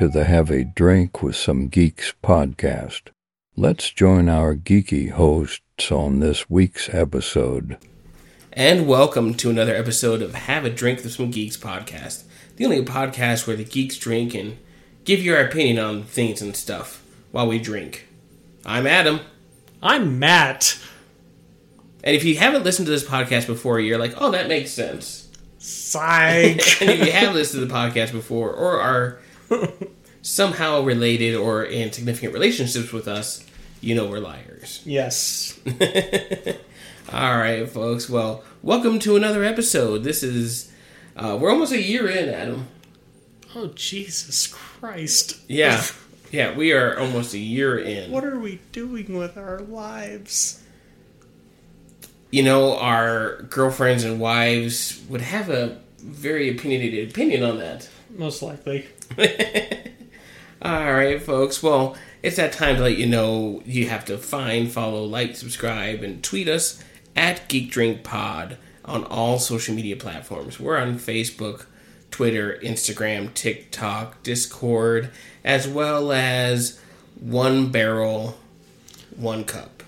Welcome to the Have a Drink with Some Geeks podcast. Let's join our geeky hosts on this week's episode. And welcome to another episode of Have a Drink with Some Geeks podcast, the only podcast where the geeks drink and give your opinion on things and stuff while we drink. I'm Adam. I'm Matt. And if you haven't listened to this podcast before, you're like, oh, that makes sense. Psych. and if you have listened to the podcast before or are somehow related or in significant relationships with us, you know we're liars. yes. All right, folks. Well, welcome to another episode. This is, uh, we're almost a year in, Adam. Oh, Jesus Christ. Yeah. Yeah, we are almost a year in. What are we doing with our lives? you know, our girlfriends and wives would have a very opinionated opinion on that. Most likely. All right, folks. Well, it's that time to let you know you have to find, follow, like, subscribe, and tweet us at Geek Drink Pod on all social media platforms. We're on Facebook, Twitter, Instagram, TikTok, Discord, as well as One Barrel, One Cup.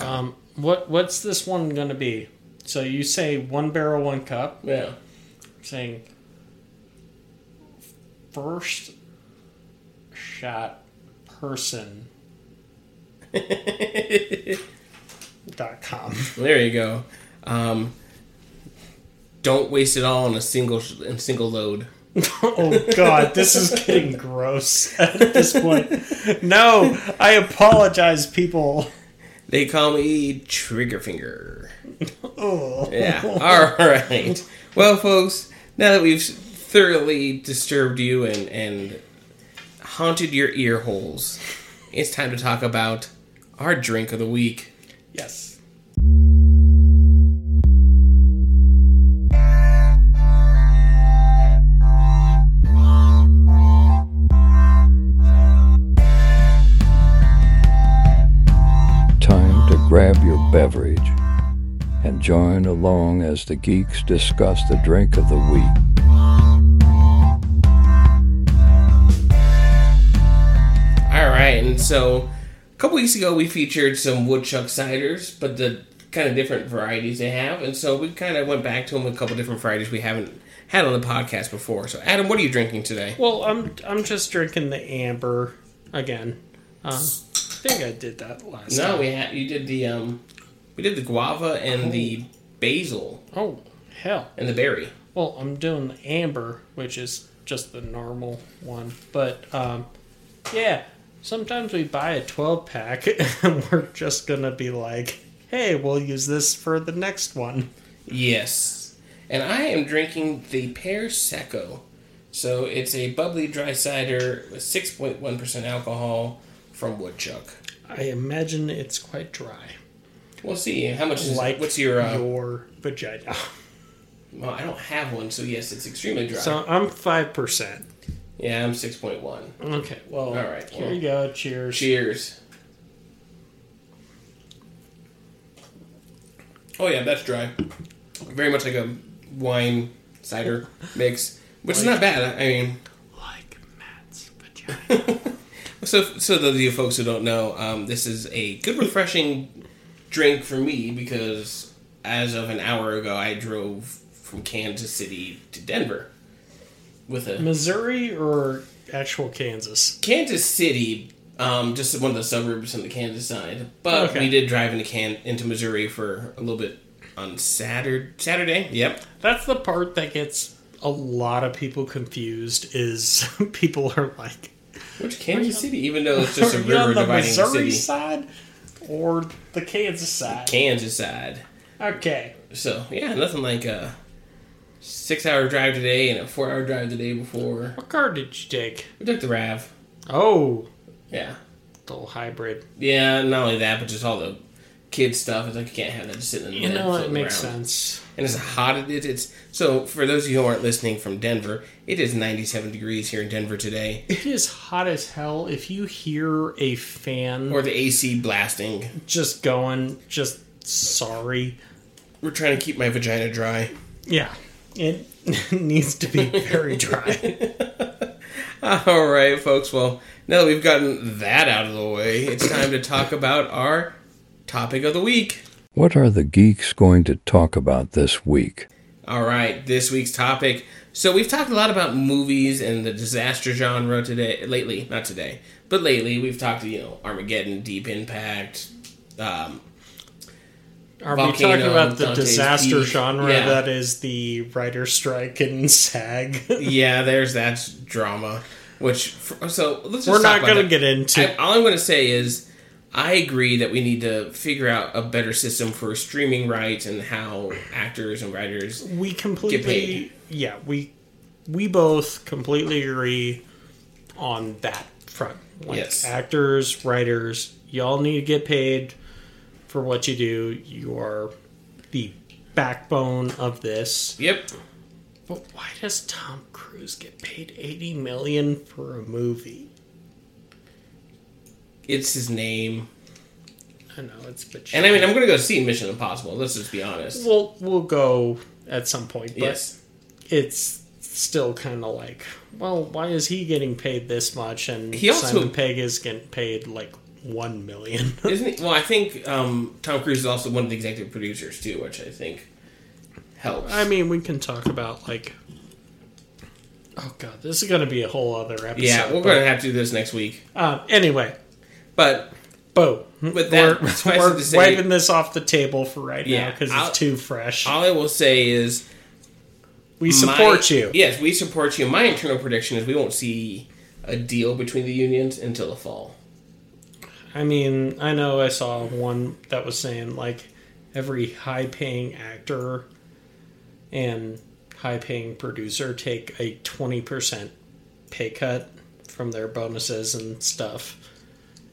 Um, what what's this one gonna be? So you say one barrel, one cup. yeah. Saying first shot person. dot com. There you go. Um, don't waste it all on a single in single load. Oh God, this is getting gross at this point. No, I apologize, people. They call me Triggerfinger. Oh. Yeah. All right. Well, folks, now that we've thoroughly disturbed you and and haunted your ear holes, it's time to talk about our drink of the week. Yes. Time to grab your beverage and join along as the geeks discuss the drink of the week. Right, and so a couple weeks ago we featured some woodchuck ciders, but the kind of different varieties they have, and so we kind of went back to them with a couple different varieties we haven't had on the podcast before. So, Adam, what are you drinking today? Well, I'm I'm just drinking the amber again. Um, I think I did that last No, time. we had you did the um, we did the guava and the basil Oh hell. and the berry. Well, I'm doing the amber, which is just the normal one. But um, yeah, sometimes we buy a 12 pack and we're just gonna be like, hey, we'll use this for the next one. Yes, and I am drinking the Pearsecco. So it's a bubbly dry cider with six point one percent alcohol from Woodchuck. I imagine it's quite dry, We'll see how much is like what's your. Uh, your vagina. well, I don't have one, so yes, it's extremely dry. So I'm five percent. Yeah, I'm six point one. Okay, well, All right, Here well. you go. Cheers. Cheers. Oh yeah, that's dry. Very much like a wine cider mix, which is not bad. I mean, Like Matt's vagina. so so those of you folks who don't know, um, this is a good, refreshing drink for me because as of an hour ago, I drove from Kansas City to Denver with a Missouri or actual Kansas? Kansas City, um, just one of the suburbs on the Kansas side. But Okay. we did drive into Can into Missouri for a little bit on Saturday. Saturday, yep. That's the part that gets a lot of people confused. Is people are like, Which Kansas City, even though it's just a you on river the dividing the Missouri city, side or the Kansas side? Kansas side. Okay, So yeah, nothing like a six-hour drive today and a four-hour drive the day before. what car did you take? We took the Rav. Oh, Yeah, the little hybrid. yeah. Not only that, but just all the kid stuff. It's like you can't have that just sitting in the You know, it makes around. sense. and it's hot as it is. So, for those of you who aren't listening from Denver, it is 97 degrees here in Denver today, It is hot as hell. If you hear a fan or the AC blasting. just going, just sorry. We're trying to keep my vagina dry. Yeah, it needs to be very dry. All right, folks. Well, now that we've gotten that out of the way, it's time to talk about our topic of the week. What are the geeks going to talk about this week? All right, this week's topic. So we've talked a lot about movies and the disaster genre today, lately. Not today, but lately we've talked, you know, Armageddon, Deep Impact. Um, Are we talking about the Dante's disaster Peak. genre Yeah. that is the writer strike and SAG? yeah, there's that drama. Which so let's. Just We're not going to get into. I, all I'm going to say is, I agree that we need to figure out a better system for streaming rights and how actors and writers. we completely yeah we we both completely agree on that front like Yes. actors writers y'all need to get paid for what you do you are the backbone of this Yep. but why does tom cruise get paid 80 million for a movie It's his name, i know it's a bit and I mean, I'm going to go see Mission Impossible. Let's just be honest. we'll we'll go at some point but yes. it's still kind of like, well, why is he getting paid this much and He also- Simon Pegg is getting paid like one million? Isn't he? Well, I think um, Tom Cruise is also one of the executive producers too, which I think helps. I mean, we can talk about like, oh god, this is going to be a whole other episode. yeah, we're going to have to do this next week. Um, anyway, But Bo, With that, we're, suffice it we're say- wiping this off the table for right now because it's too fresh. all I will say is we support my- you. Yes, we support you. My internal prediction is we won't see a deal between the unions until the fall. I mean, I know I saw one that was saying like every high paying actor and high paying producer take a 20% pay cut from their bonuses and stuff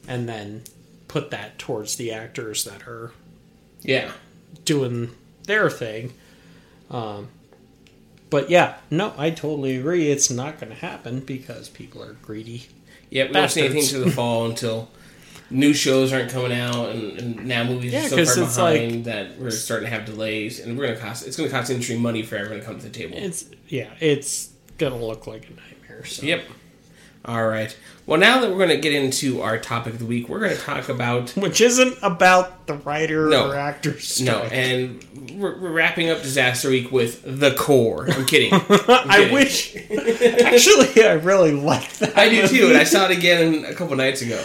and then put that towards the actors that are Yeah. doing their thing. Um, but yeah, no, I totally agree. It's not going to happen because people are greedy. Yeah, we won't see anything to the fall until new shows aren't coming out, and, and now movies Yeah, are so far behind that we're starting to have delays, and we're gonna cost. It's gonna cost industry money for everyone to come to the table. It's yeah, it's gonna look like a nightmare. So. Yep. All right. Well, now that we're going to get into our topic of the week, we're going to talk about which isn't about the writer No. or actor strike. no, and we're, we're wrapping up disaster week with the core. I'm kidding. I kidding. wish. Actually, I really like that. I do too, and I saw it again a couple nights ago.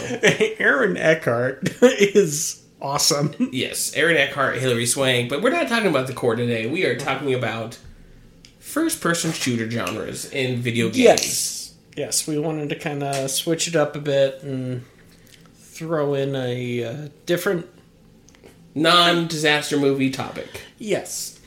Aaron Eckhart is awesome. Yes, Aaron Eckhart, Hilary Swank, but we're not talking about the core today. We are talking about first-person shooter genres in video games. Yes, yes, we wanted to kind of switch it up a bit and throw in a uh, different. non-disaster movie topic. Yes,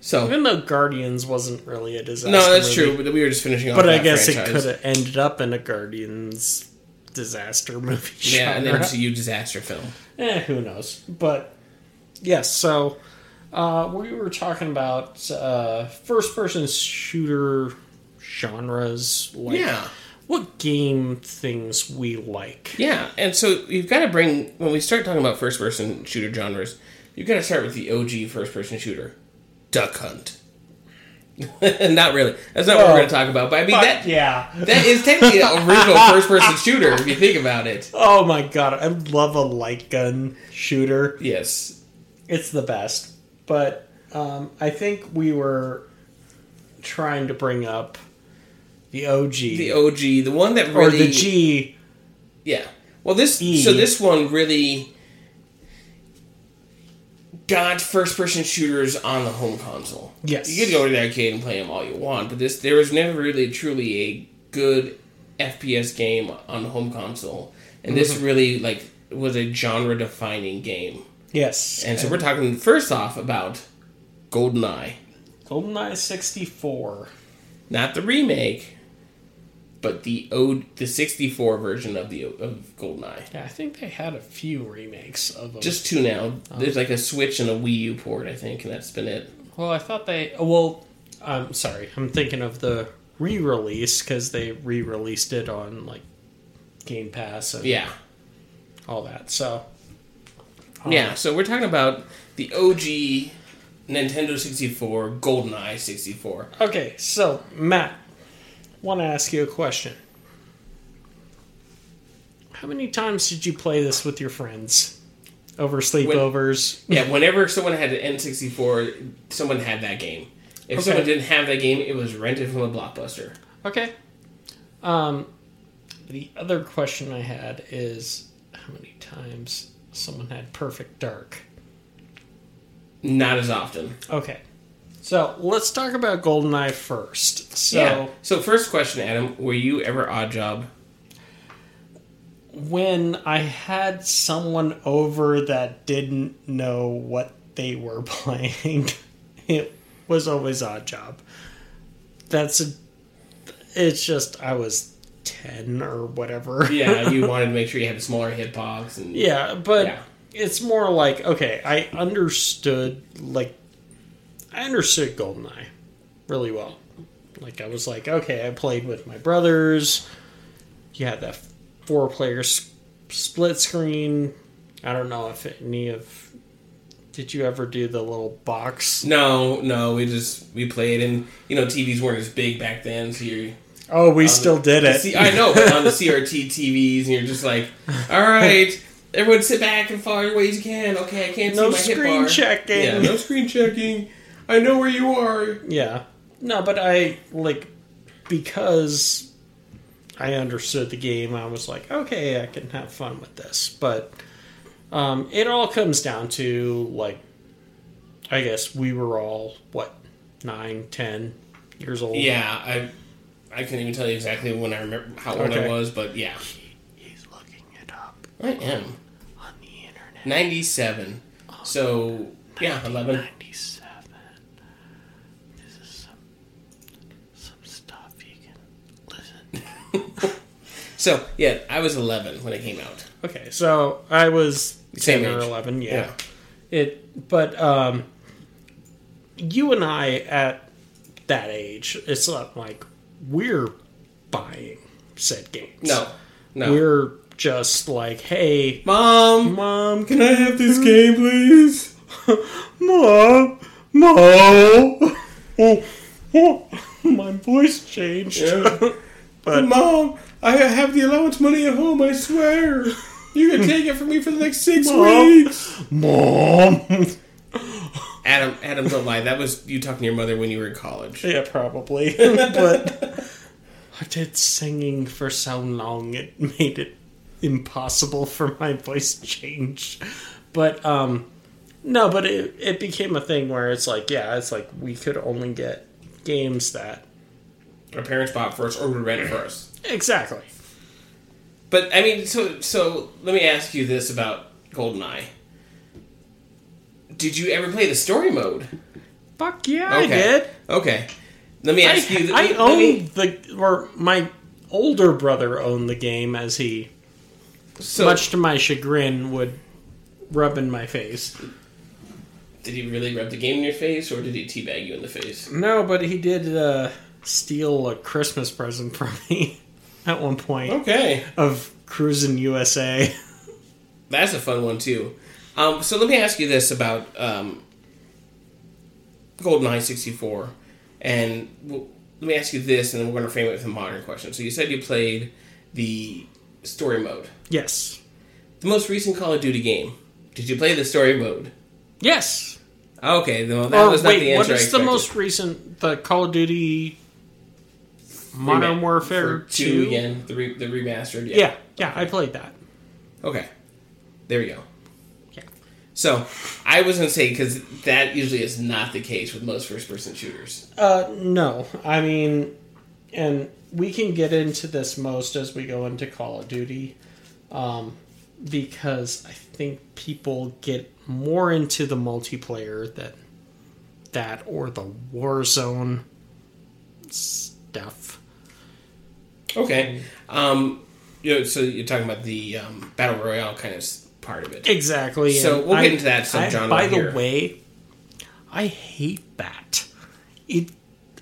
So even though Guardians wasn't really a disaster. no, that's movie, true. But we were just finishing off. But I guess it could have ended up in a Guardians disaster movie. Yeah, an genre. MCU disaster film. Eh, who knows? But yes, so uh, we were talking about uh, first-person shooter genres. Like Yeah. what game things we like. Yeah, and so you've got to bring when we start talking about first-person shooter genres, you've got to start with the OG first-person shooter, Duck Hunt. not really. That's not what we're going to talk about. But I mean But, that yeah. that is technically an original first-person shooter if you think about it. Oh my god, I love a light gun shooter. Yes. It's the best. But um, I think we were trying to bring up the OG The OG, the one that really or the G. Yeah. Well, this E. so this one really got first person shooters on the home console. Yes. You could go to the arcade and play them all you want, but this there was never really truly a good FPS game on the home console, and this Mm-hmm. really like was a genre defining game. Yes. And so we're talking first off about GoldenEye, GoldenEye 64. not the remake, but the O the 64 version of the of GoldenEye. Yeah, I think they had a few remakes of them. Just two now. Oh. There's like a Switch and a Wii U port, I think, and that's been it. well, I thought they. Oh, well, I'm sorry. I'm thinking of the re-release because they re-released it on like Game Pass and Yeah, all that. So yeah. So we're talking about the OG Nintendo 64, GoldenEye 64. okay, so Matt, want to ask you a question. How many times did you play this with your friends? Over sleepovers? Yeah, whenever someone had an N64, someone had that game. If Okay. someone didn't have that game, it was rented from a blockbuster. Okay. Um, the other question I had is how many times someone had Perfect Dark? Not as often. Okay. So let's talk about GoldenEye first. So yeah. So first question, Adam, were you ever Oddjob? when I had someone over that didn't know what they were playing, it was always Oddjob. That's a, it's just I was ten or whatever. Yeah, you wanted to make sure you had smaller hitbox and yeah, but Yeah. it's more like okay, I understood like I understood GoldenEye really well. Like I was like, okay, I played with my brothers. You had that four player s- split screen. I don't know if any of did you ever do the little box? No, no, we just we played and you know TVs weren't as big back then, so you Oh, we still did it. See, I know, but on the CRT TVs, and you're just like, all right, everyone sit back and far away as you can. Okay, I can't No see my hit screen checking. Yeah, no screen checking. I know where you are. Yeah. No, but I like because I understood the game, I was like, okay, I can have fun with this. But um, it all comes down to like I guess we were all what, nine, ten years old. Yeah, I I couldn't even tell you exactly when I remember how old I was, but yeah, He's looking it up I am on the internet. ninety seven. So yeah, eleven. Ninety seven. This is some some stuff you can listen So yeah, I was eleven when it came out. Okay, so I was Same ten or age. eleven. Yeah. Yeah. It, but um, you and I at that age, it's not like we're buying said games. No, no. we're just like, hey, Mom, mom, can I have this game, please? mom, mom. Oh, oh, my voice changed. Yeah. But Mom, I have the allowance money at home. I swear. You can take it from me for the next six Mom. weeks. mom. Adam, Adam, don't lie. That was you talking to your mother when you were in college. Yeah, probably. but I did singing for so long it made it impossible for my voice to change. But um no, but it it became a thing where it's like, yeah, it's like we could only get games that Our parents bought first, or would rent it first. Exactly. But I mean, so so let me ask you this about GoldenEye. Did you ever play the story mode? Fuck yeah, I did. Okay. Let me I, ask you. I let me- owned the or my older brother owned the game as he so, much to my chagrin would rub in my face. Did he really rub the game in your face, or did he teabag you in the face? No, but he did uh, steal a Christmas present from me at one point Okay. of Cruis'n USA. That's a fun one too. Um, so let me ask you this about um, GoldenEye 64, and let me ask you this, and then we're going to frame it with a modern question. So you said you played the story mode, yes. the most recent Call of Duty game. Did you play the story mode? Yes. Okay, well, that Or was not wait, the answer. what I the most recent? The Call of Duty Modern Rema- Warfare two 2? again, the, re- the remastered. Yeah. Yeah, yeah, I played that. Okay. There we go. Yeah. So I was going to say because that usually is not the case with most first-person shooters. Uh, no, I mean, and we can get into this most as we go into Call of Duty, um, because I think people get more into the multiplayer than that or the Warzone stuff. Okay. Um, you know, so you're talking about the um, battle royale kind of part of it. Exactly. So and we'll get I- into that I- subgenre By here. the way, I hate that. It,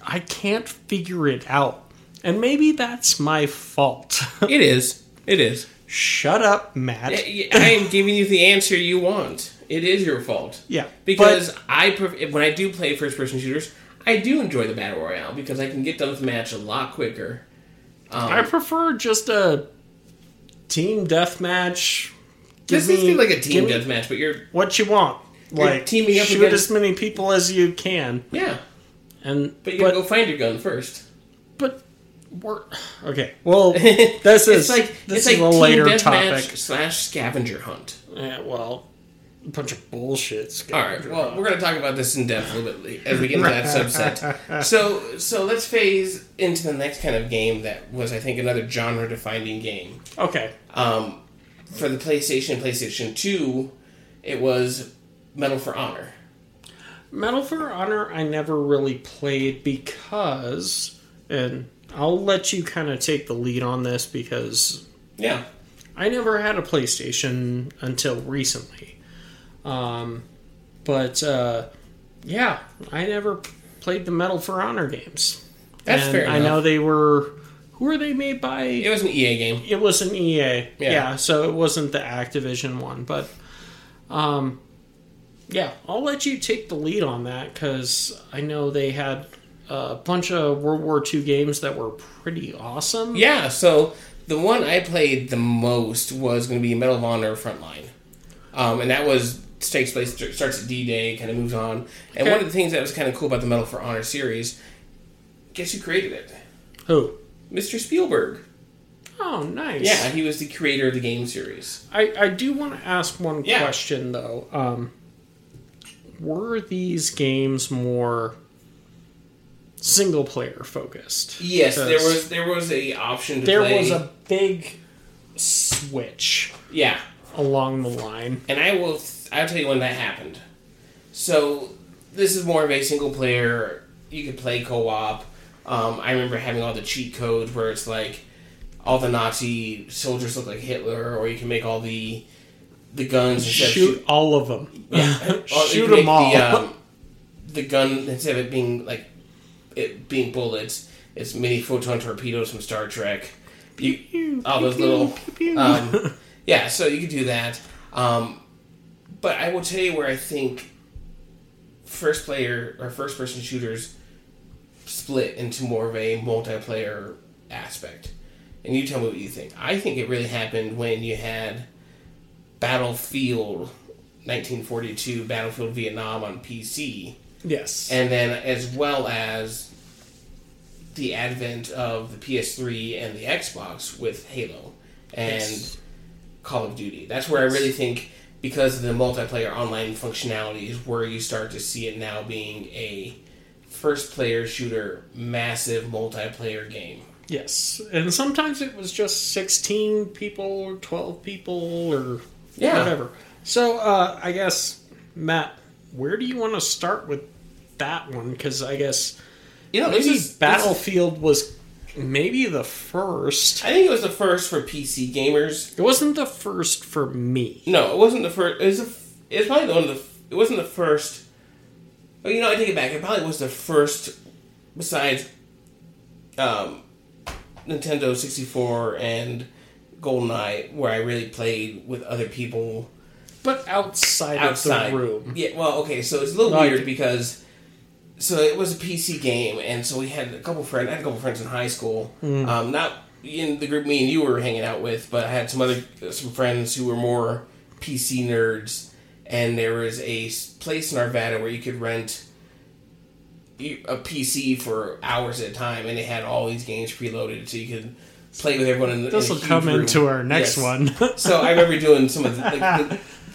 I can't figure it out, and maybe that's my fault. It is. It is. Shut up, Matt. I I am giving you the answer you want. It is your fault. Yeah, Because I when I do play first-person shooters, I do enjoy the battle royale because I can get done with the match a lot quicker. Um, I prefer just a team deathmatch. This Give is me- like a team deathmatch, but you're What you want? You're Like teaming up shoot against- as many people as you can, yeah. and But you gotta go find your gun first. but we're okay. Well, this is it's like this it's is like a team later deathmatch topic. slash scavenger hunt. Yeah, well, bunch of bullshit. All right. Well, we're going to talk about this in depth a little bit as we get into that subset. So, so let's phase into the next kind of game that was, I think, another genre-defining game. okay. Um, for the PlayStation, PlayStation Two, it was Medal for Honor. Medal for Honor, I never really played because, and I'll let you kind of take the lead on this because Yeah. I never had a PlayStation until recently. Um, but uh, yeah, I never played the Medal for Honor games. That's And fair I know they were. Who were they made by? It was an EA game. It was an EA. Yeah. Yeah. so it wasn't the Activision one, but um yeah, I'll let you take the lead on that cuz I know they had a bunch of World War II games that were pretty awesome. Yeah. So the one I played the most was going to be Medal of Honor Frontline, um, and that was takes place starts at D Day, kind of moves on. And Okay. one of the things that was kind of cool about the Medal for Honor series, guess who created it? Who? Mr. Spielberg. Oh, nice. Yeah, he was the creator of the game series. I, I do want to ask one Yeah. question though. Um, were these games more single player focused? Yes, there 'Cause was there was a option to there play. was a big switch yeah, along the line. and I will I'll tell you when that happened. So this is more of a single player. You could play co-op. Um, I remember having all the cheat codes where it's like all the Nazi soldiers look like Hitler, or you can make all the the guns instead of Shoot all of them. Well, you Shoot them all. The, um, the gun instead of it being like it being bullets, it's mini photon torpedoes from Star Trek. You, all those little, um, yeah. So you could do that. Um, but I will tell you where I think first player or first person shooters split into more of a multiplayer aspect. And you tell me what you think. I think it really happened when you had Battlefield 1942, Battlefield Vietnam on PC, yes. and then as well as the advent of the PS3 and the Xbox with Halo and Yes. Call of Duty. That's where I really think because of the multiplayer online functionality is where you start to see it now being a first player shooter massive multiplayer game. yes. And sometimes it was just 16 people or 12 people or Yeah. whatever. So uh, I guess, Matt, where do you want to start with that one? Because I guess You know, maybe is Battlefield was maybe the first. I think it was the first for PC gamers. It wasn't the first for me. No, it wasn't the first. It was, the, it was probably the one of the. It wasn't the first. Oh, you know, I take it back. It probably was the first, besides um, Nintendo sixty four and GoldenEye, where I really played with other people But outside, outside of the room. Yeah, well, okay, so it's a little Like- weird because so it was a PC game, and so we had a couple friends. I had a couple friends in high school. Hmm. Um, not in the group me and you were hanging out with, but I had some other some friends who were more PC nerds, and there was a place in Arvada where you could rent a PC for hours at a time, and they had all these games preloaded, so you could play with everyone in the. This will come room. into our next Yes. one. So I remember doing some of the, like, the,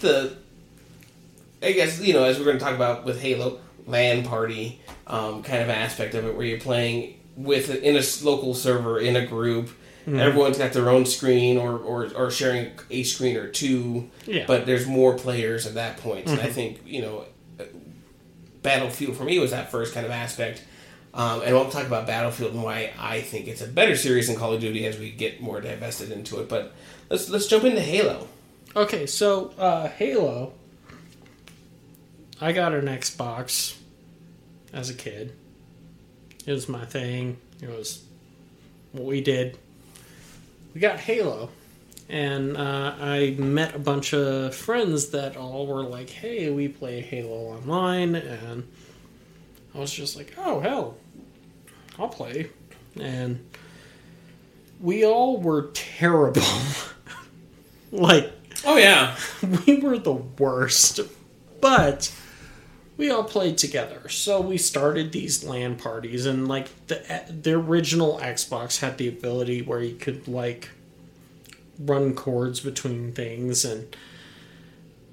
the I guess you know as we're going to talk about with Halo LAN party um, kind of aspect of it, where you're playing with in a local server in a group. Mm-hmm. Everyone's got their own screen or, or, or sharing a screen or two, Yeah. Mm-hmm. but there's more players at that point. And I think you know, Battlefield for me was that first kind of aspect. Um, and we'll talk about Battlefield and why I think it's a better series than Call of Duty as we get more divested into it. But let's let's jump into Halo. Okay, so uh, Halo. I got an Xbox as a kid. It was my thing. It was what we did. We got Halo, and uh, I met a bunch of friends that all were like, "Hey, we play Halo online," and I was just like, "Oh hell, I'll play," and we all were terrible. Like Oh yeah, we were the worst, but we all played together. So we started these LAN parties, and like the the original Xbox had the ability where you could like run cords between things, and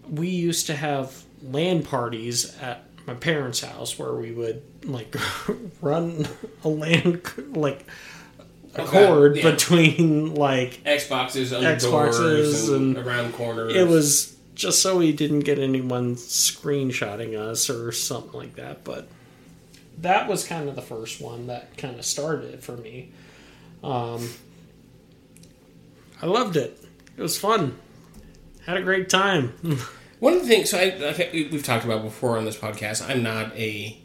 we used to have LAN parties at my parents' house where we would like run a LAN like a Okay, cord yeah. between like Xboxes Xboxes and, and around corners. it was just so we didn't get anyone screenshotting us or something like that. But that was kind of the first one that kind of started it for me. Um, I loved it. It was fun. Had a great time. One of the things, so I, I we've talked about before on this podcast. I'm not a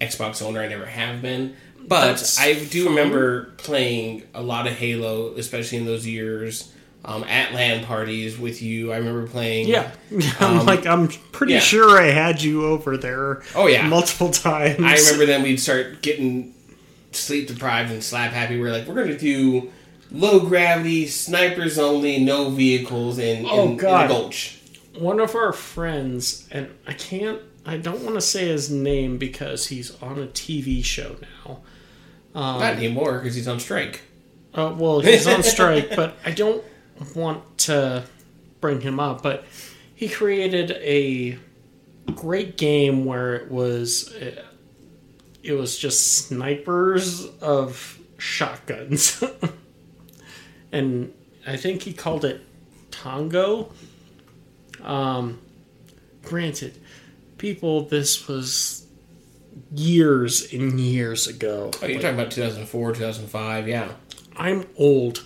Xbox owner. I never have been, but That's I do fine. remember playing a lot of Halo, especially in those years um, at LAN parties with you. I remember playing. yeah, I'm Um, like I'm pretty yeah. sure I had you over there. Oh, yeah. multiple times. I remember then we'd start getting sleep deprived and slap happy. We're like, we're going to do low gravity, snipers only, no vehicles in, Oh, in, in the God. Gulch. one of our friends, and I can't, I don't want to say his name because he's on a TV show now. Um, Not anymore because he's on strike. Uh, well, he's on strike, but I don't want to bring him up. But he created a great game where it was it was just snipers of shotguns, and I think he called it Tongo. Um, granted, people, this was years and years ago. Oh, you're talking about 2004, 2005, yeah. I'm old,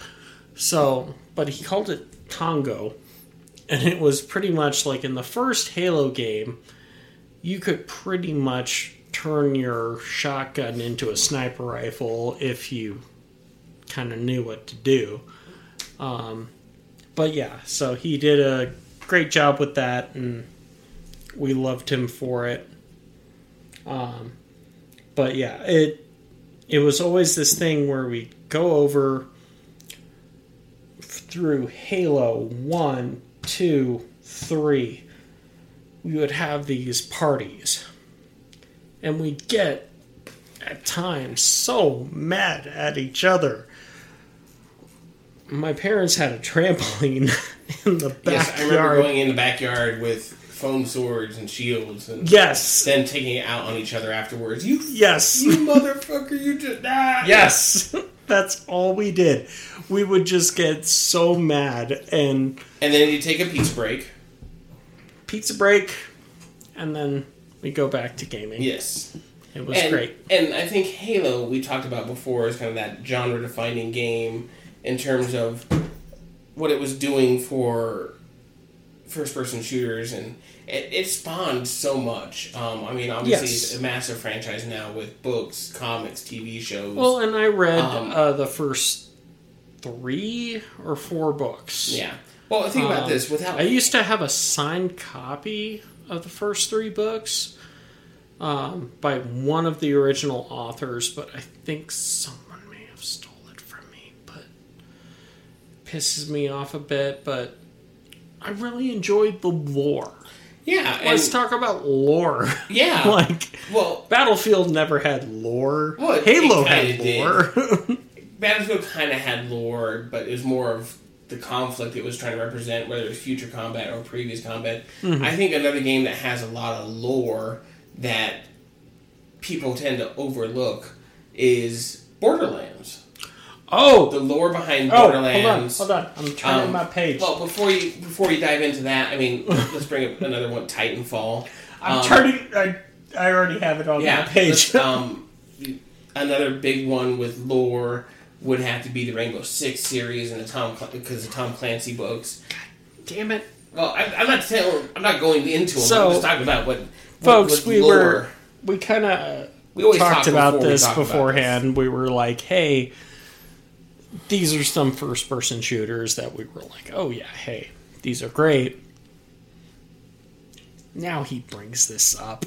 so but he called it Tongo, and it was pretty much like in the first Halo game, you could pretty much turn your shotgun into a sniper rifle if you kind of knew what to do. Um, but yeah, so he did a great job with that, and we loved him for it. Um, but yeah, it it was always this thing where we go over through Halo 1, 2, 3. We would have these parties. And we'd get, at times, so mad at each other. My parents had a trampoline in the backyard. Yes, I remember going in the backyard with foam swords and shields and Yes. then taking it out on each other afterwards. You, Yes. you motherfucker, you just. Ah! Yes. That's all we did. We would just get so mad and And then you take a pizza break. pizza break, and then we go back to gaming. Yes. It was and, great. And I think Halo, we talked about before, is kind of that genre defining game in terms of what it was doing for first person shooters and it, it spawned so much. Um, I mean, obviously, Yes. it's a massive franchise now with books, comics, TV shows. Well, and I read Um, uh, the first three or four books. yeah. Well, think about Um, this. Without I used to have a signed copy of the first three books um, by one of the original authors, but I think someone may have stole it from me. But pisses me off a bit. But I really enjoyed the lore. yeah, Let's talk about lore. yeah. like well, Battlefield never had lore. Well, Halo had lore. Battlefield kind of had lore, but it was more of the conflict it was trying to represent, whether it was future combat or previous combat. Mm-hmm. I think another game that has a lot of lore that people tend to overlook is Borderlands. oh, The lore behind oh, hold on, Borderlands. hold on. I'm turning Um, my page. Well, before you before you dive into that, I mean, let's bring up another one, Titanfall. I'm Um, turning. I, I already have it on yeah, my page. um, another big one with lore would have to be the Rainbow Six series and the Tom because the Tom Clancy books. God damn it, Well, I, I'm not telling, I'm not going into them. So, I'm just talking about what, folks. what we lore- were we kind of We always talked talk about before we this talk about beforehand. We were like, hey, these are some first person shooters that we were like, oh yeah, hey, these are great. Now he brings this up.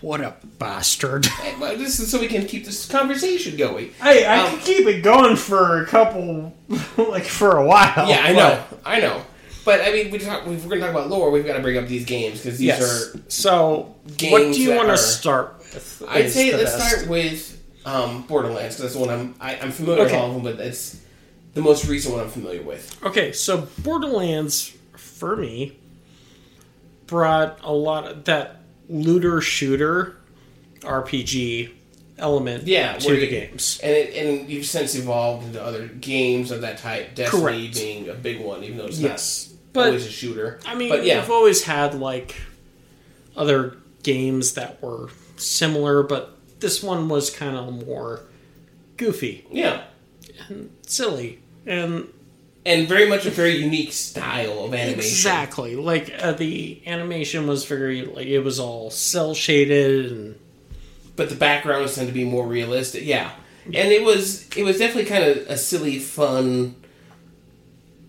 What a bastard. Hey, well, this is so we can keep this conversation going. Hey, I Um, can keep it going for a couple, like for a while. yeah, I but- know, I know. But I mean, we talk, we're going to talk about lore, we've got to bring up these games because these Yes. are. So, games what do you want to start with? I'd say let's best? start with um, Borderlands because that's the one I'm I, I'm familiar Okay. with all of them, but it's the most recent one I'm familiar with. Okay, so Borderlands for me brought a lot of that looter shooter RPG element Yeah, to the you- games. And it, and you've since evolved into other games of that type. Destiny Correct. being a big one, even though it's Yes. not But always a shooter. I mean, but yeah, we've always had like other games that were similar, but this one was kind of more goofy, yeah, And silly, and and very much a very unique style of animation. exactly like uh, the animation was very like it was all cell shaded and but the backgrounds tend to be more realistic. Yeah, and it was it was definitely kind of a silly, fun,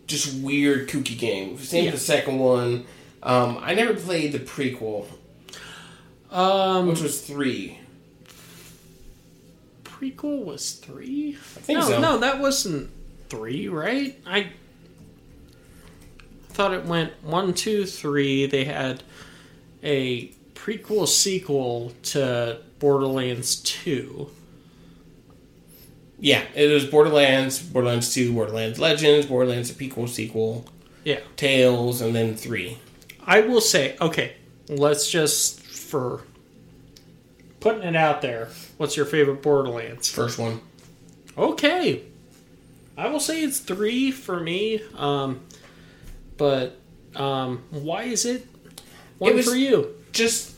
just weird, kooky game. Same Yeah. with the second one. Um, I never played the prequel, um which was three. prequel was three. I think no, so. no, that wasn't three, right? I thought it went one, two, three. They had a prequel sequel to Borderlands Two. Yeah, it was Borderlands, Borderlands Two, Borderlands Legends, Borderlands the prequel, sequel, Yeah, Tales, and then three. I will say, okay, let's just for putting it out there. What's your favorite Borderlands? First one. Okay. I will say it's three for me. Um, but um, why is it one It for you? just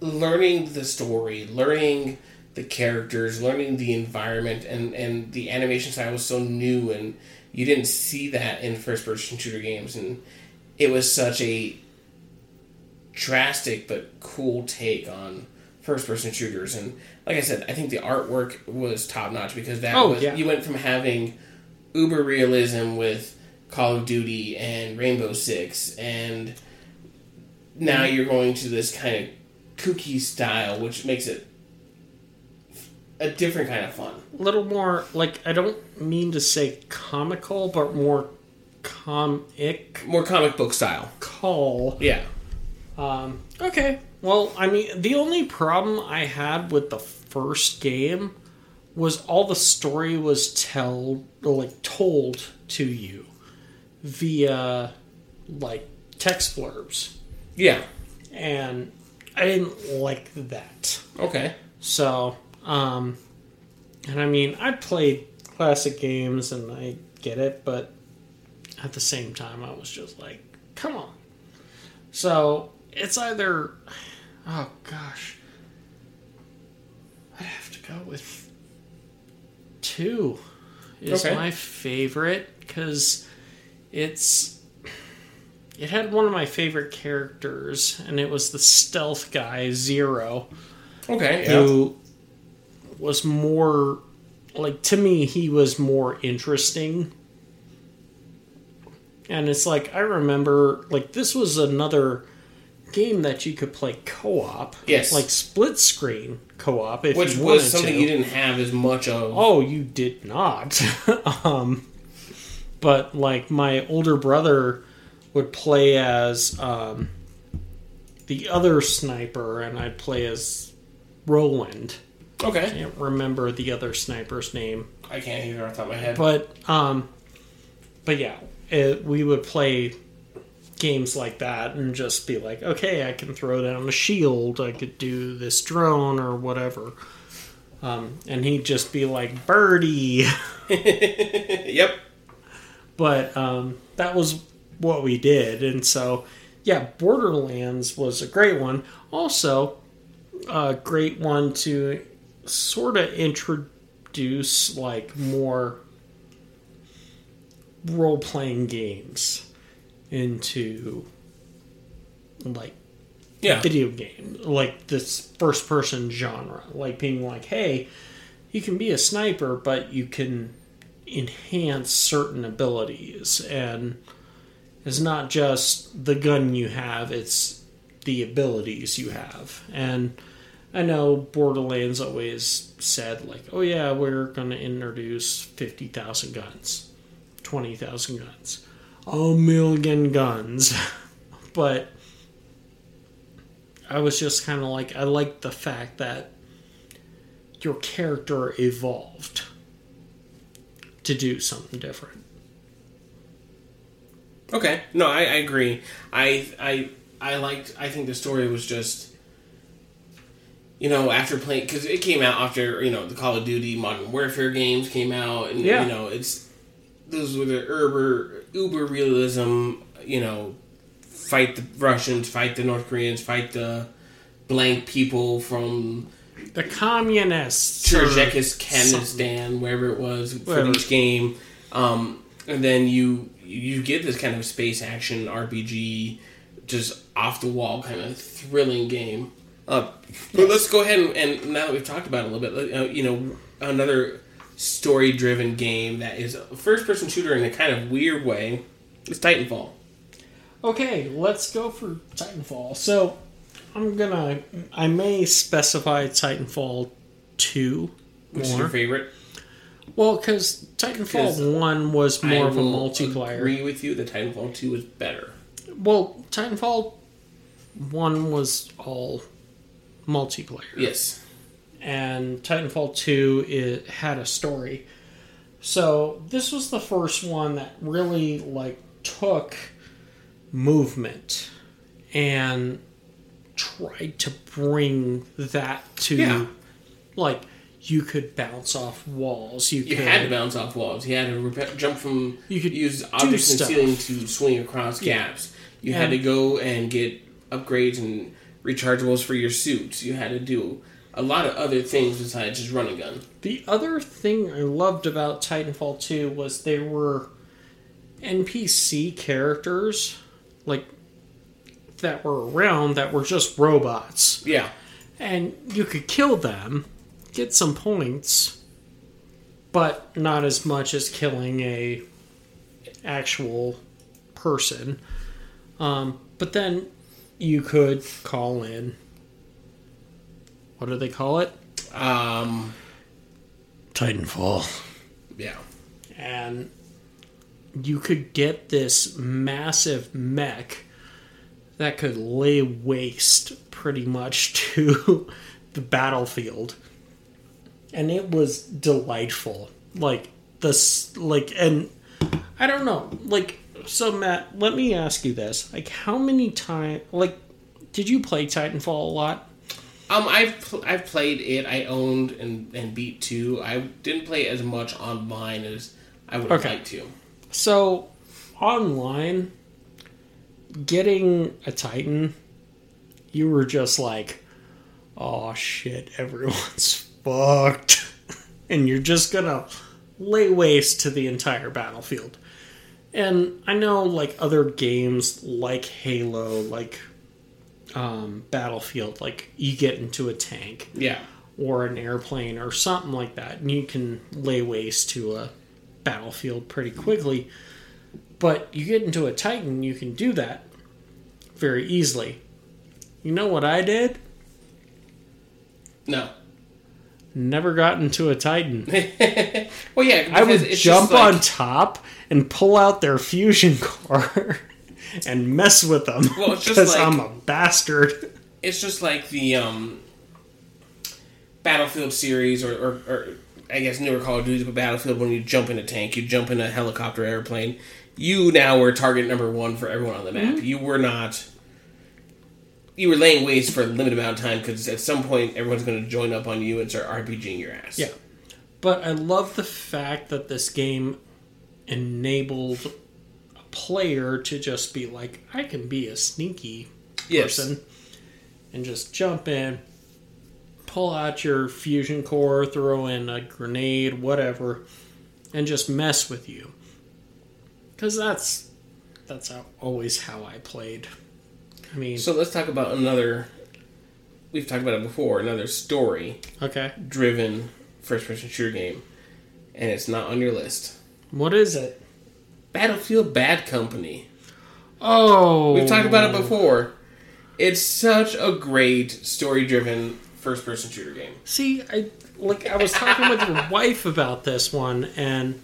learning the story, learning the characters, learning the environment, and and the animation style was so new, and you didn't see that in first person shooter games, and it was such a drastic but cool take on first person shooters, and like I said, I think the artwork was top notch because that Oh, was yeah. you went from having uber realism with Call of Duty and Rainbow Six and now you're going to this kind of kooky style, which makes it a different kind of fun. A little more like I don't mean to say comical, but more comic More comic book style. call. Yeah. Um, okay. Well, I mean, the only problem I had with the first game was all the story was tell like told to you via like text blurbs, Yeah. and I didn't like that. Okay. So, um, and I mean, I played classic games and I get it, but at the same time, I was just like, come on. So, it's either, oh gosh, I'd have to go with two is Okay. my favorite because it's it had one of my favorite characters and it was the stealth guy zero Okay. Yeah. who was more like to me he was more interesting and it's like i remember like this was another game that you could play co-op Yes. like split screen co-op if Which you was something to. you didn't have as much of. Oh, you did not. um, but like my older brother would play as um, the other sniper, and I'd play as Roland. Okay. I Can't remember the other sniper's name, I can't either off the top of my head. but um, but yeah, it, we would play games like that and just be like, okay, I can throw down a shield, I could do this drone or whatever. Um, and he'd just be like, Birdie. yep. but um, that was what we did and so yeah borderlands was a great one also a great one to sort of introduce like more role-playing games into like Yeah. video game like this first person genre. Like being like hey you can be a sniper but you can enhance certain abilities. And it's not just the gun you have it's the abilities you have. And i know borderlands always said like oh yeah we're going to introduce 50,000 guns 20,000 guns a million guns. but I was just kind of like, I like the fact that your character evolved to do something different. Okay, no, I, I agree. I I I liked. I think the story was just, you know, after playing because it came out after you know the Call of Duty Modern Warfare games came out, and Yeah. you know it's those were the uber uber realism. You know, fight the Russians, fight the North Koreans, fight the blank people from The communists. Kyrgyzstan, wherever it was for each game, um, and then you you get this kind of space action RPG, just off the wall kind of thrilling game. Uh, but let's go ahead and, and now that we've talked about it a little bit, uh, you know, another story driven game that is a first person shooter in a kind of weird way is Titanfall. Okay, let's go for Titanfall. So, I'm gonna. I may specify Titanfall 2 Which is your favorite? Well, because Titanfall 1 was more I of a multiplayer. Agree with you that Titanfall two is better. Well, Titanfall 1 was all multiplayer. Yes. And Titanfall 2 it had a story. So this was the first one that really like took movement and tried to bring that to Yeah. like you could bounce off walls. You, You could had to bounce off walls. You had to rep- jump from. You could use objects in the ceiling to swing across Yeah. gaps. You had to go and get upgrades and rechargeables for your suits. You had to do a lot of other things besides just run a gun. The other thing I loved about Titanfall 2 was there were NPC characters like that were around that were just robots. Yeah, And you could kill them, get some points, but not as much as killing a actual person. Um, but then you could call in what do they call it? um, Titanfall. yeah, and you could get this massive mech that could lay waste pretty much to the battlefield. And it was delightful. Like this like and i don't know. Like so matt let me ask you this. Like how many times like did you play titanfall a lot Um, I've pl- I've played it. I owned and, and beat two. I didn't play as much online as I would have Okay. liked to. So, online, getting a Titan, you were just like, oh shit, everyone's fucked. and you're just gonna lay waste to the entire battlefield. And I know, like, other games like Halo, like um, Battlefield, like, you get into a tank Yeah, or an airplane or something like that, and you can lay waste to a battlefield pretty quickly. But you get into a Titan, you can do that very easily. You know what I did? no. Never got into a Titan. Well, yeah, I would jump like- on top and pull out their fusion core and mess with them Well, it's just because like- I'm a bastard. it's just like the um, Battlefield series, or, or, or I guess newer Call of Duty, but Battlefield when you jump in a tank, you jump in a helicopter, airplane. You now were target number one for everyone on the map. Mm-hmm. You were not. You were laying waste for a limited amount of time because at some point everyone's going to join up on you and start RPGing your ass. Yeah. But I love the fact that this game enabled a player to just be like, I can be a sneaky Yes. person and just jump in, pull out your fusion core, throw in a grenade, whatever, and just mess with you. Because that's that's how, always how I played. I mean, So let's talk about another. We've talked about it before. Another story okay, driven first person shooter game, and it's not on your list. what is it? Battlefield Bad Company. Oh, We've talked about it before. It's such a great story driven first person shooter game. See, I like I was talking with your wife about this one, and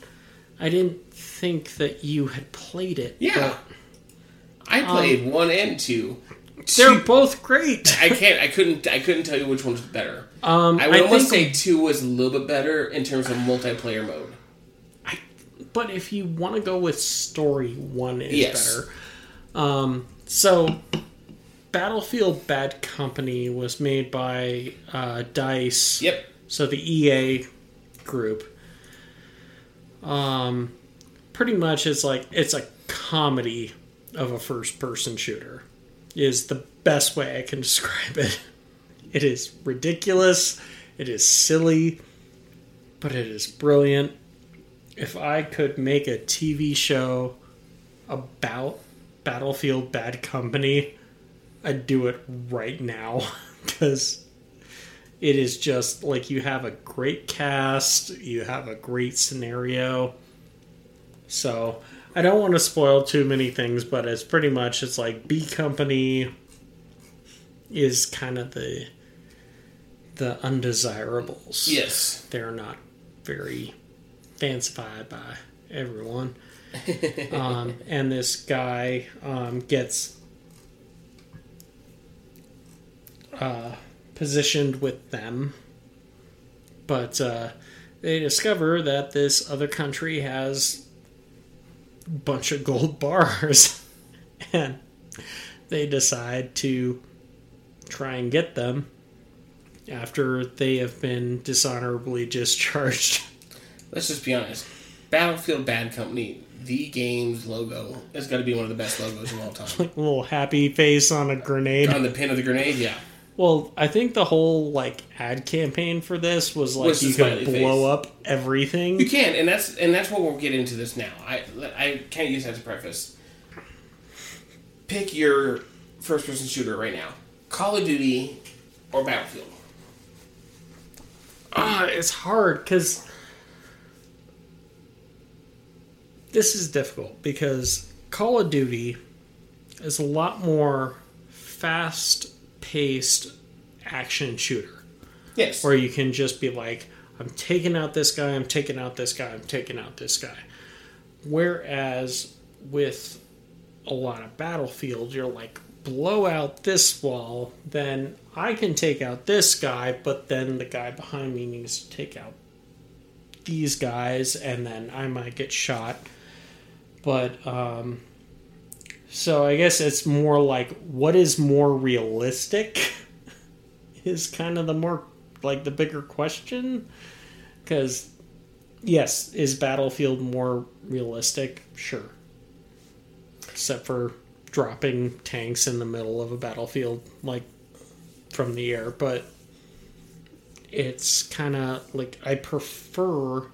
I didn't think that you had played it. Yeah. I played one and two. they're Two- both great. I can't. I couldn't. I couldn't tell you which one was better. Um, I would I almost say two was a little bit better in terms of multiplayer mode. But if you want to go with story, one is Yes. better. Um, so, Battlefield Bad Company was made by uh, Dice. Yep. So the EA group. Um, pretty much it's like it's a comedy of a first-person shooter. Is the best way I can describe it. It is ridiculous. It is silly, but it is brilliant. If I could make a TV show about Battlefield Bad Company, I'd do it right now because it is just like you have a great cast, you have a great scenario. So I don't want to spoil too many things, but it's pretty much it's like B Company is kind of the the undesirables. Yes. They're not very fancified by everyone. um, and this guy um, gets uh, positioned with them, but uh, they discover that this other country has a bunch of gold bars, and they decide to try and get them after they have been dishonorably discharged. Let's just be honest. Battlefield Bad Company, the game's logo, has got to be one of the best logos of all time. like a little happy face on a grenade. On the pin of the grenade, yeah. Well, I think the whole like ad campaign for this was like Was you could blow face. up everything. You can, and that's and that's what we'll get into this now. I I can't use that as a preface. Pick your first person shooter right now: Call of Duty or Battlefield. Ah, it's hard because this is difficult because Call of Duty is a lot more fast-paced action shooter. Yes. where you can just be like, I'm taking out this guy, I'm taking out this guy, I'm taking out this guy. Whereas with a lot of Battlefield, you're like, blow out this wall, then I can take out this guy, but then the guy behind me needs to take out these guys, and then I might get shot. But, um, so I guess it's more like, what is more realistic? is kind of the more like the bigger question because yes is battlefield more realistic sure except for dropping tanks in the middle of a battlefield like from the air but it's kind of like i prefer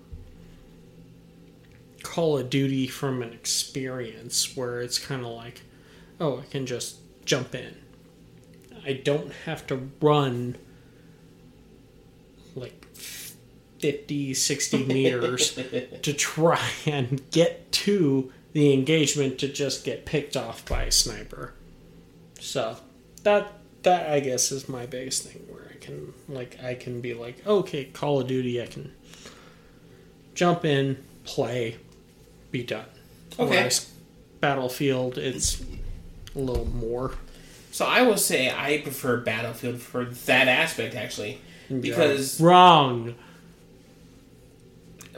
call of duty from an experience where it's kind of like oh i can just jump in I don't have to run like 50, 60 meters to try and get to the engagement to just get picked off by a sniper. So that that I guess is my biggest thing where I can like I can be like, okay, Call of Duty, I can jump in, play, be done. Okay. Whereas Battlefield, it's a little more. So I will say I prefer Battlefield for that aspect actually, because wrong.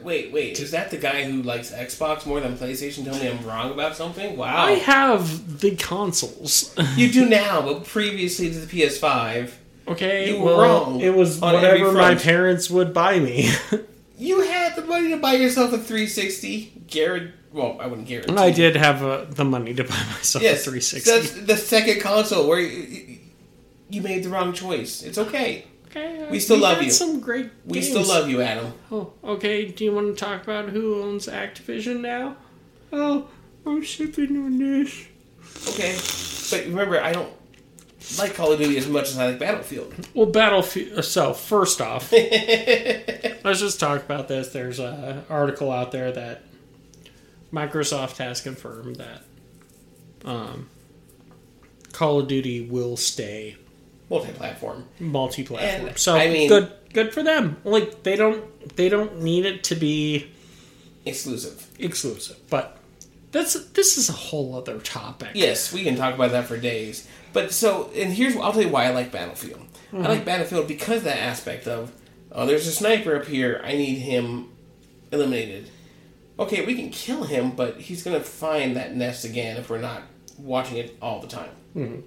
wait, wait, is that the guy who likes Xbox more than PlayStation? Tell me I'm wrong about something. Wow, I have the consoles. you do now, but previously to the PS5, okay, You were well, wrong it was whatever my parents would buy me. you had the money to buy yourself a 360. Garrett, well, I wouldn't guarantee. I did have uh, the money to buy myself Yes, a 360. That's the second console where you, you made the wrong choice. It's okay. okay, uh, we still love had you. Some great. We games. still love you, Adam. Oh, okay. Do you want to talk about who owns Activision now? Oh, I'm sipping on this. Okay, but remember, I don't like Call of Duty as much as I like Battlefield. Well, Battlefield. So first off, let's just talk about this. There's an article out there that Microsoft has confirmed that um, Call of Duty will stay Multi-platform. multi-platform. And, so I mean- good, good for them. Like they don't, they don't need it to be exclusive. exclusive. But that's this is a whole other topic. Yes, we can talk about that for days. But so, and here's I'll tell you why I like Battlefield. I mm-hmm. like Battlefield because of that aspect of, oh, there's a sniper up here. I need him eliminated. Okay, we can kill him, but he's gonna find that nest again if we're not watching it all the time. Mm-hmm.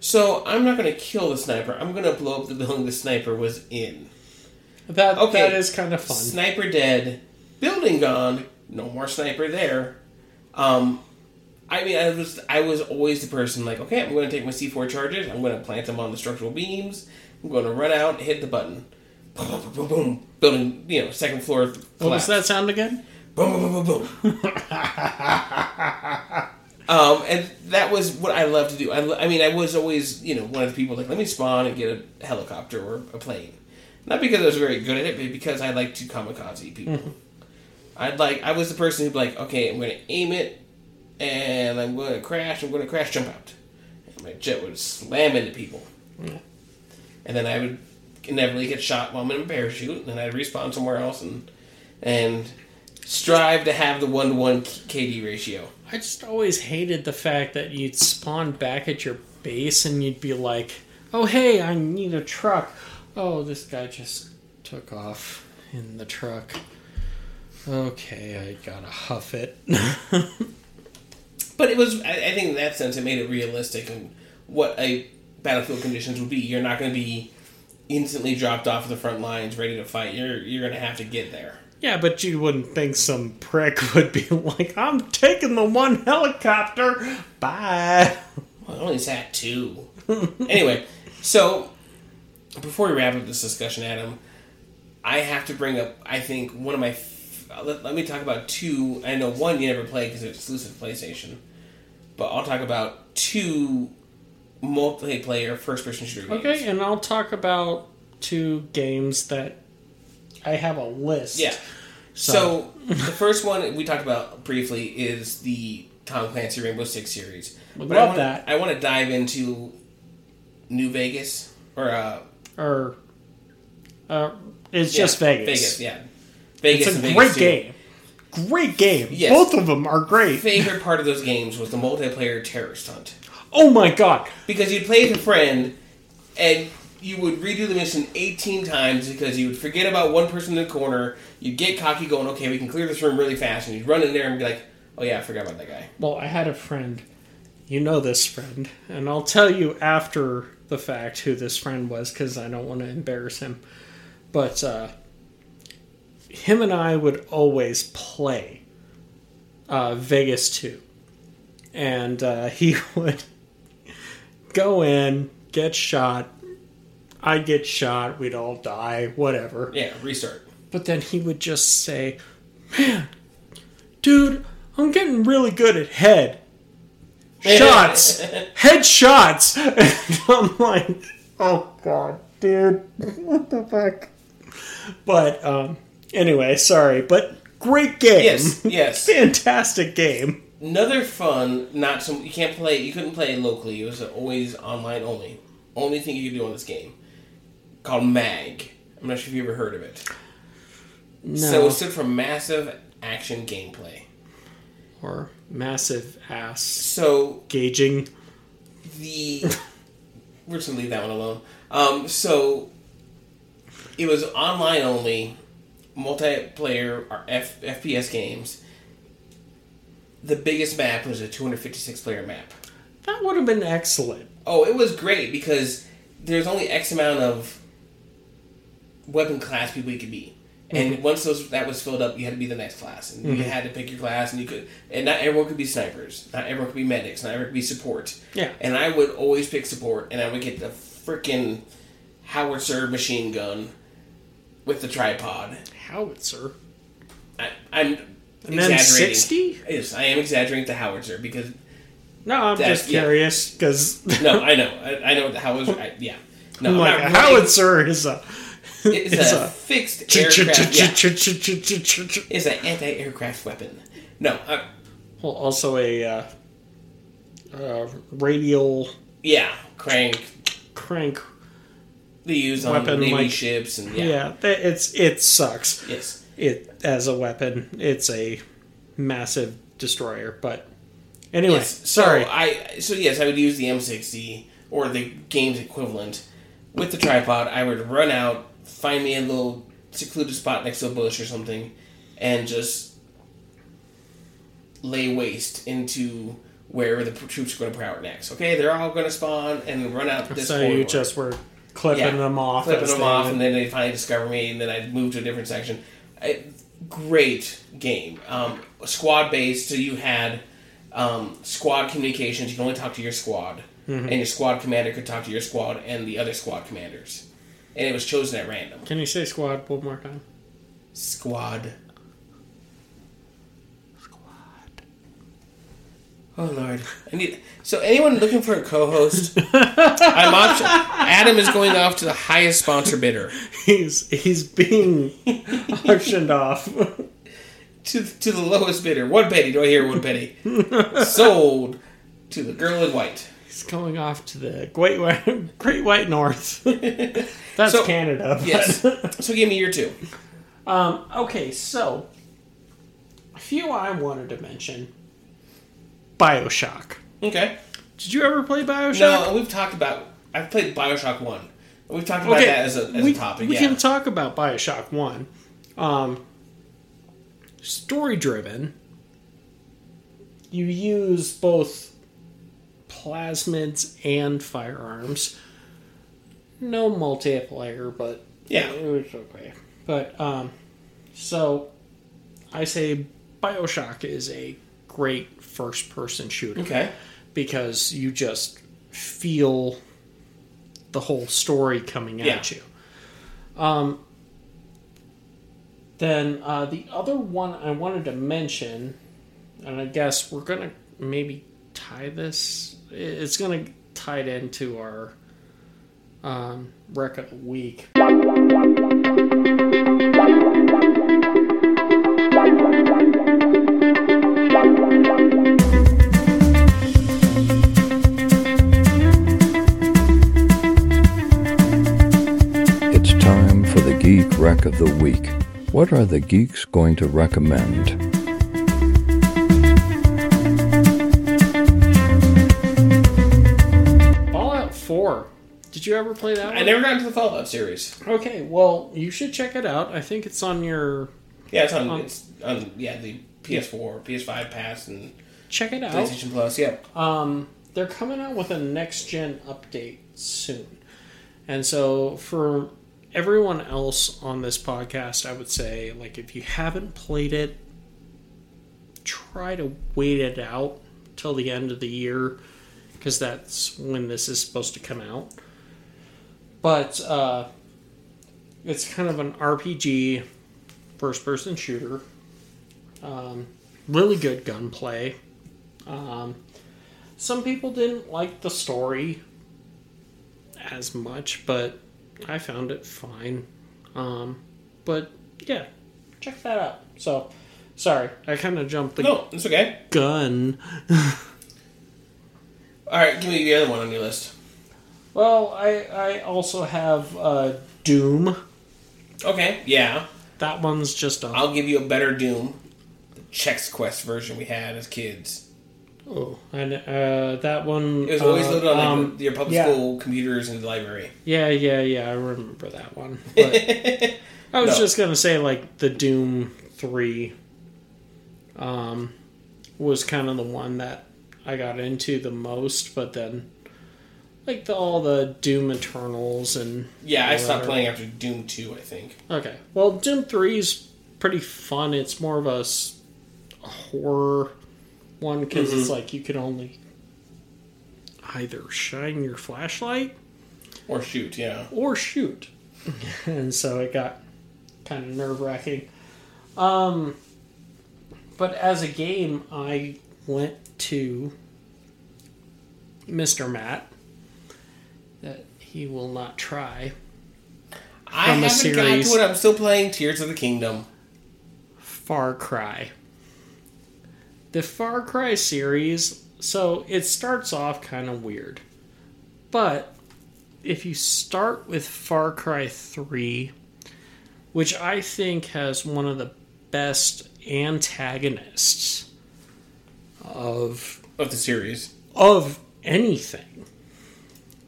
So I'm not gonna kill the sniper. I'm gonna blow up the building the sniper was in. That Okay. that is kind of fun. Sniper dead, building gone, no more sniper there. Um, I mean, I was I was always the person like, okay, I'm going to take my C4 charges, I'm going to plant them on the structural beams, I'm going to run out, hit the button, boom, boom, boom, boom, building, you know, second floor. What was that sound again? Boom, boom, boom, boom, boom. um, and that was what I love to do. I, I mean, I was always, you know, one of the people like, let me spawn and get a helicopter or a plane. Not because I was very good at it, but because I like to kamikaze people. I'd like, I was the person who'd be like, okay, I'm going to aim it, and I'm going to crash. I'm going to crash jump out. And my jet would slam into people, hmm. and then I would inevitably get shot while I'm in a parachute, and then I'd respawn somewhere else and and strive to have the one to one KD ratio. I just always hated the fact that you'd spawn back at your base and you'd be like, "Oh hey, I need a truck." Oh, this guy just took off in the truck. Okay, I gotta huff it. But it was, I, I think, in that sense, it made it realistic and what a battlefield conditions would be. You're not going to be instantly dropped off the front lines, ready to fight. You're you're going to have to get there. yeah, but you wouldn't think some prick would be like, "I'm taking the one helicopter." Bye. Well, I only sat two. anyway, so before we wrap up this discussion, Adam, I have to bring up. I think one of my. F- Let, let me talk about two. I know one you never played because it's exclusive to PlayStation, but I'll talk about two multiplayer first-person shooter games. Okay, and I'll talk about two games that I have a list. Yeah. So the first one we talked about briefly is the Tom Clancy Rainbow Six series. Would But I love wanna- that. I want to dive into New Vegas or uh, or uh, it's yeah, just Vegas. Vegas, yeah. Vegas It's a Vegas great too. game. Great game. Yes. Both of them are great. Favorite part of those games was the multiplayer terrorist hunt Oh my god. because you'd play with a friend and you would redo the mission 18 times because you would forget about one person in the corner. You'd get cocky, going, "Okay, we can clear this room really fast," and you'd run in there and be like, "Oh yeah, I forgot about that guy." Well, I had a friend. You know this friend, and I'll tell you after the fact who this friend was because I don't want to embarrass him. But uh, him and I would always play uh, Vegas 2. And uh, he would go in, get shot. I'd get shot. We'd all die, whatever. Yeah, restart. But then he would just say, Man, dude, I'm getting really good at head. Shots! head shots! And I'm like, Oh god, dude. What the fuck? But, um, anyway, sorry. But great game. Yes, yes. Fantastic game. Another fun, not some you can't play. You couldn't play locally. It was always online only. Only thing you could do on this game called Mag. I'm not sure if you ever heard of it. No. So it stood for Massive Action Gameplay. or massive ass So gauging. the we're just gonna leave that one alone. Um, so it was online only, multiplayer or F- FPS games. The biggest map was a 256 player map. That would have been excellent. Oh, it was great because there's only X amount of weapon class people you could be. And mm-hmm. once those that was filled up, you had to be the next class, and you mm-hmm. had to pick your class, and you could, and not everyone could be snipers, not everyone could be medics, not everyone could be support. Yeah. And I would always pick support, and I would get the freaking howitzer machine gun with the tripod. Howitzer. I, I'm And then exaggerating. 60? Yes, I am exaggerating the howitzer because No, I'm That's- just curious because no, I know, I, I know the howitzer. I, yeah, no, I'm like a really- howitzer is a It's a, fixed aircraft. Yeah, well, it's an anti-aircraft weapon. No, uh, also a uh, uh, radial yeah, crank. crank. They use on Weapon, Navy like- ships and Yeah, yeah. it's it sucks. Yes. it as a weapon. It's a massive destroyer. But anyway, Yes, so sorry. I so yes, I would use the M60 or the game's equivalent with the tripod. I would run out, find me a little secluded spot next to a bush or something, and just lay waste into wherever the troops are going to out next. Okay, they're all going to spawn and run out this so corridor. you just were clipping Yeah, them off, clipping them off, and then they finally discover me, and then I move to a different section. I, great game, um, squad based. So you had um, squad communications. You can only talk to your squad, Mm-hmm. and your squad commander could talk to your squad and the other squad commanders, and it was chosen at random. Can you say squad one more time? Squad. Oh lord! I need so anyone looking for a co-host. I'm option. Adam is going off to the highest sponsor bidder. He's he's being auctioned off. to to the lowest bidder. One penny. Do I hear one penny? Sold to the girl in white. He's going off to the Great White, Great White North. That's So- Canada. but- Yes. so give me your two. Um, okay, so a few I wanted to mention. Bioshock. Okay. Did you ever play Bioshock? No, we've talked about. I've played Bioshock One. We've talked about that as a as we, a topic. we yeah. can talk about Bioshock One. Um, story driven. You use both plasmids and firearms. No multiplayer, but Yeah. it was okay. But um, so I say Bioshock is a great first person shooter okay. because you just feel the whole story coming at you. Um, then uh, the other one I wanted to mention, and I guess we're gonna maybe tie this. It's gonna tie it into our um, rec of the week. The of the Week. What are the geeks going to recommend? Fallout Four. Did you ever play that? One? I never got into the Fallout series. Okay, well, you should check it out. I think it's on your. Yeah, it's on. Um, it's on. Yeah, the PS4, PS5 Pass, and Check it out. PlayStation Plus. Yeah. Um, they're coming out with a next gen update soon. And so for everyone else on this podcast, I would say like if you haven't played it, try to wait it out till the end of the year because that's when this is supposed to come out. But uh, it's kind of an RPG first person shooter. Um, really good gunplay. Um, some people didn't like the story as much, but I found it fine. Um, but yeah, check that out. So, sorry, I kind of jumped the No, it's okay. gun. All right, give me the other one on your list. Well, I I also have uh, Doom. Okay. Yeah, That one's just a I'll give you a better Doom. The Chex Quest version we had as kids. Oh, and uh, that one. It was always uh, loaded on like, um, your public yeah. school computers in the library. Yeah, yeah, yeah. I remember that one. But I was No. just gonna say, like the Doom Three, um, was kind of the one that I got into the most. But then, like the, all the Doom Eternals and Yeah, I stopped playing after Doom 2, I think. Okay, well, Doom Three is pretty fun. It's more of a horror one because it's like you can only either shine your flashlight Or shoot, yeah. or shoot. and so it got kind of nerve wracking. Um, but as a game, I went to Mr. Matt that he will not try. I haven't series. to it. I'm still playing Tears of the Kingdom. Far Cry. The Far Cry series, so it starts off kind of weird. But if you start with Far Cry 3, which I think has one of the best antagonists of Of the series. of anything.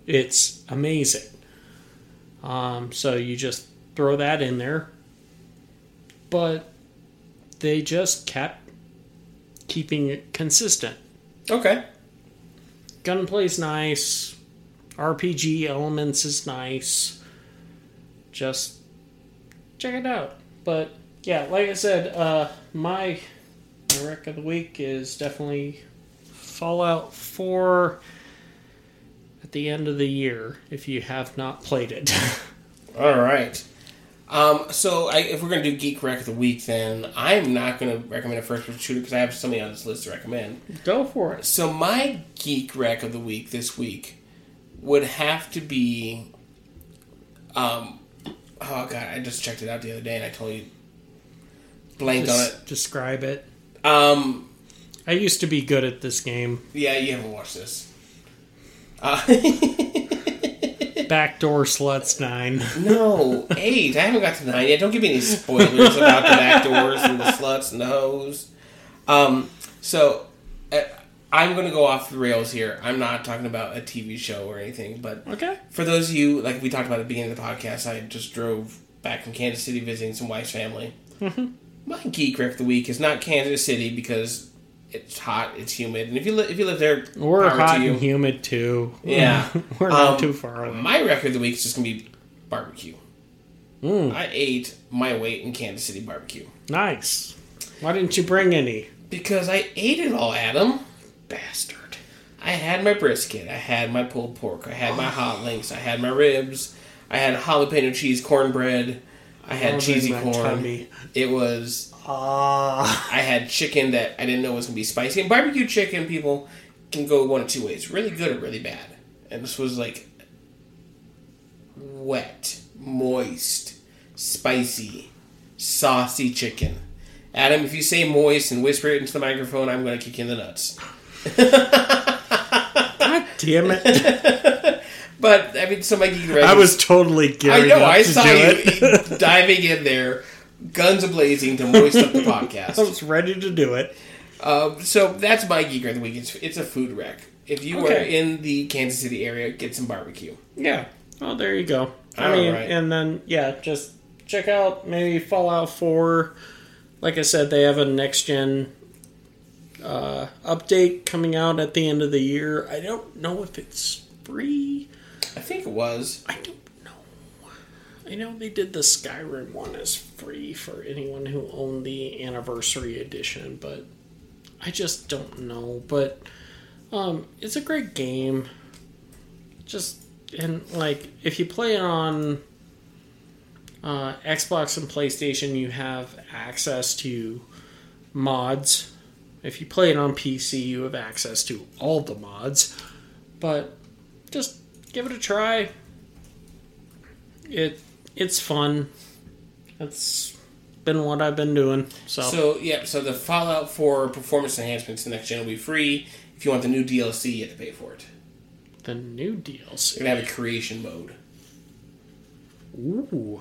It's amazing. Um, so you just throw that in there. But they just kept keeping it consistent. Okay. Gunplay's nice. RPG elements is nice. Just check it out. But yeah, like I said, uh, my rec of the week is definitely Fallout 4 at the end of the year if you have not played it. All right. Um, so I, if we're going to do Geek Rec of the Week, then I'm not going to recommend a first-person shooter because I have something on this list to recommend. Go for it. So my Geek Rec of the Week this week would have to be... Um, oh, God, I just checked it out the other day and I totally blanked on it. Describe it. Um, I used to be good at this game. yeah, you haven't watched this. Uh, Backdoor Sluts 9. no, eight. I haven't got to nine yet. Don't give me any spoilers about the back doors and the sluts and the hoes. Um, so uh, I'm going to go off the rails here. I'm not talking about a TV show or anything, but Okay. for those of you, like we talked about at the beginning of the podcast, I just drove back from Kansas City visiting some wife's family. My geek rec of the week is not Kansas City because it's hot, it's humid, and if you li- if you live there, We're hot and humid too. Yeah. We're not Um, too far. My record of the week is just gonna be barbecue. Mm. I ate my weight in Kansas City barbecue Nice. Why didn't you bring any? because I ate it all, Adam. Bastard. I had my brisket, I had my pulled pork, I had my hot links, I had my ribs, I had jalapeno cheese cornbread, I had Oh, cheesy corn. tummy. It was Ah. I had chicken that I didn't know was gonna be spicy. And barbecue chicken, people can go one of two ways: really good or really bad. And this was like wet, moist, spicy, saucy chicken. Adam, if you say moist and whisper it into the microphone, I'm gonna kick you in the nuts. God damn it. But I mean, so my geek I was totally I know. I saw you diving in there, guns a blazing to moist up the podcast. I was ready to do it. Um, so that's my geek of the week. It's, it's a food rec. If you are in the Kansas City area, get some barbecue. Yeah. Oh, there you go. I All mean, right. and then yeah, just check out maybe Fallout Four. Like I said, they have a next gen uh, update coming out at the end of the year. I don't know if it's free. I think it was. I don't. I know they did the Skyrim one as free for anyone who owned the anniversary edition, but I just don't know. But um, it's a great game. Just and like if you play it on uh, Xbox and PlayStation, you have access to mods. If you play it on PC, you have access to all the mods. But just give it a try. It it's fun. That's been what I've been doing. So, So yeah, so the Fallout 4 performance enhancements the next gen will be free. If you want the new DLC, you have to pay for it. the new DLC. You're gonna have a creation mode. Ooh.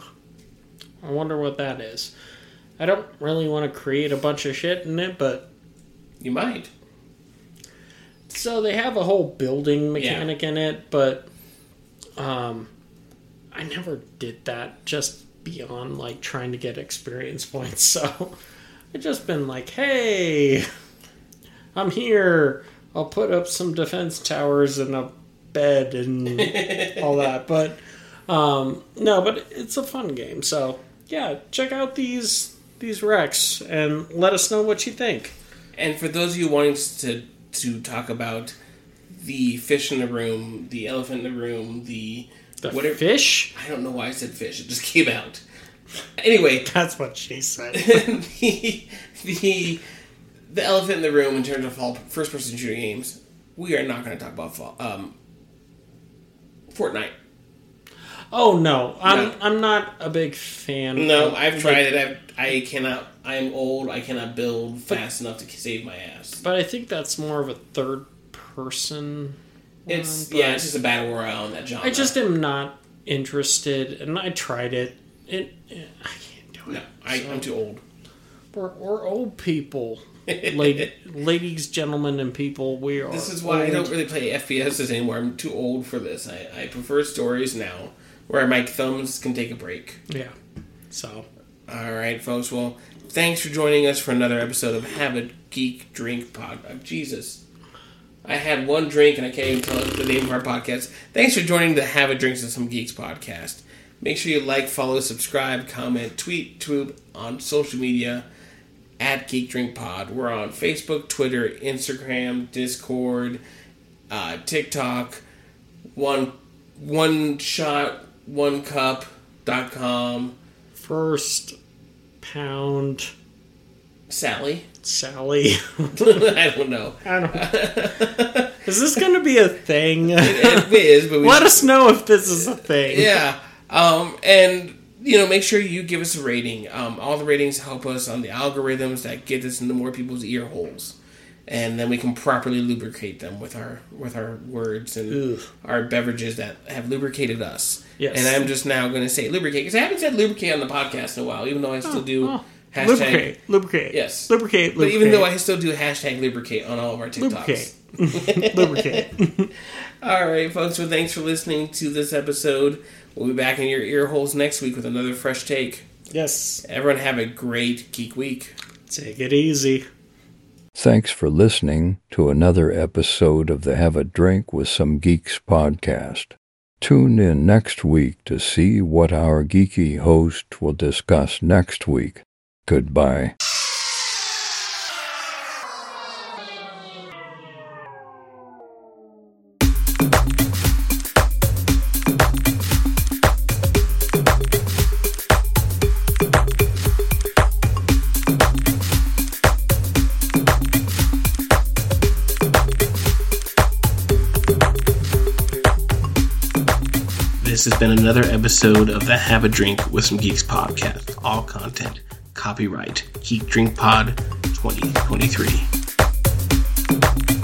I wonder what that is. I don't really want to create a bunch of shit in it, but You might. so they have a whole building mechanic in it, but um I never did that just beyond like trying to get experience points. So I've just been like, "Hey, I'm here. I'll put up some defense towers and a bed and all that." But um no, but it's a fun game. So, yeah, check out these these recs and let us know what you think. And for those of you wanting to to talk about the fish in the room, the elephant in the room, the The whatever fish? I don't know why I said fish. It just came out. Anyway, That's what she said. the, the the elephant in the room in terms of all first person shooter games. We are not going to talk about fall, um, Fortnite. Oh no, I'm No. I'm not a big fan. No, of- I've like, tried it. I've, I cannot. I am old. I cannot build fast enough to save my ass. but I think that's more of a third person. It's yeah, it's just a battle royale in that genre. I just am not interested, and I tried it. It, eh, I can't No, I, I'm too old. We're, we're old people, lady, ladies, gentlemen, and people. We are. This is why I don't really play FPSs anymore. I'm too old for this. I, I prefer stories now, where my thumbs can take a break. Yeah. So All right, folks. Well, thanks for joining us for another episode of Have a Geek Drink Pod. oh, Jesus. I had one drink and I can't even tell the name of our podcast. Thanks for joining the Have a Drinks and Some Geeks podcast. Make sure you like, follow, subscribe, comment, tweet, tweet on social media at Geek Drink Pod. We're on Facebook, Twitter, Instagram, Discord, uh, TikTok, one one shot, one cup dot com. first pound Sally. Sally. I don't know. I don't. Is this going to be a thing? It is, but Let us know if this is a thing. yeah. Um, and you know, make sure you give us a rating. Um, all the ratings help us on the algorithms that get us into more people's ear holes, and then we can properly lubricate them with our with our words and Ugh. our beverages that have lubricated us. Yes. And I'm just now going to say lubricate because I haven't said lubricate on the podcast in a while, even though I still do oh. Hashtag. Lubricate. Lubricate. Yes. Lubricate. But lubricate. even though I still do hashtag lubricate on all of our TikToks. Lubricate. lubricate. All right, folks. Well, thanks for listening to this episode. We'll be back in your ear holes next week with another fresh take. Yes. Everyone have a great geek week. Take it easy. Thanks for listening to another episode of the Have a Drink with Some Geeks podcast. Tune in next week to see what our geeky host will discuss next week. Goodbye. This has been another episode of the Have a Drink with Some Geeks podcast. All content copyright Geek Drink Pod 2023.